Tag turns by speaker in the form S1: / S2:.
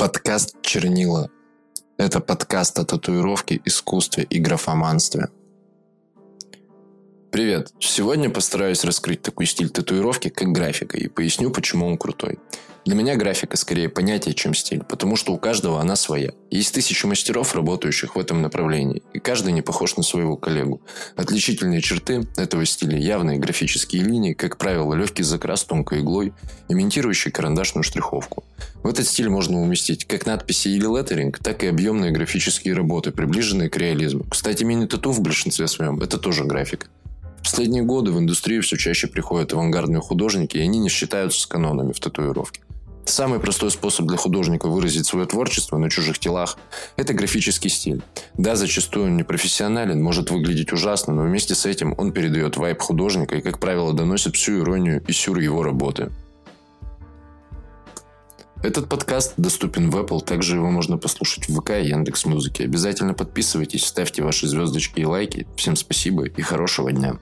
S1: Подкаст «Чернила». Это подкаст о татуировке, искусстве и графоманстве. Привет! Сегодня постараюсь раскрыть такой стиль татуировки, как графика, и поясню, почему он крутой. Для меня графика скорее понятие, чем стиль, потому что у каждого она своя. Есть тысячи мастеров, работающих в этом направлении, и каждый не похож на своего коллегу. Отличительные черты этого стиля – явные графические линии, как правило, легкий закрас тонкой иглой, имитирующий карандашную штриховку. В этот стиль можно уместить как надписи или леттеринг, так и объемные графические работы, приближенные к реализму. Кстати, мини-тату в большинстве своем – это тоже графика. В последние годы в индустрию все чаще приходят авангардные художники, и они не считаются с канонами в татуировке. Самый простой способ для художника выразить свое творчество на чужих телах – это графический стиль. Да, зачастую он непрофессионален, может выглядеть ужасно, но вместе с этим он передает вайб художника и, как правило, доносит всю иронию и сюр его работы. Этот подкаст доступен в Apple, также его можно послушать в ВК и Яндекс Музыке. Обязательно подписывайтесь, ставьте ваши звездочки и лайки. Всем спасибо и хорошего дня.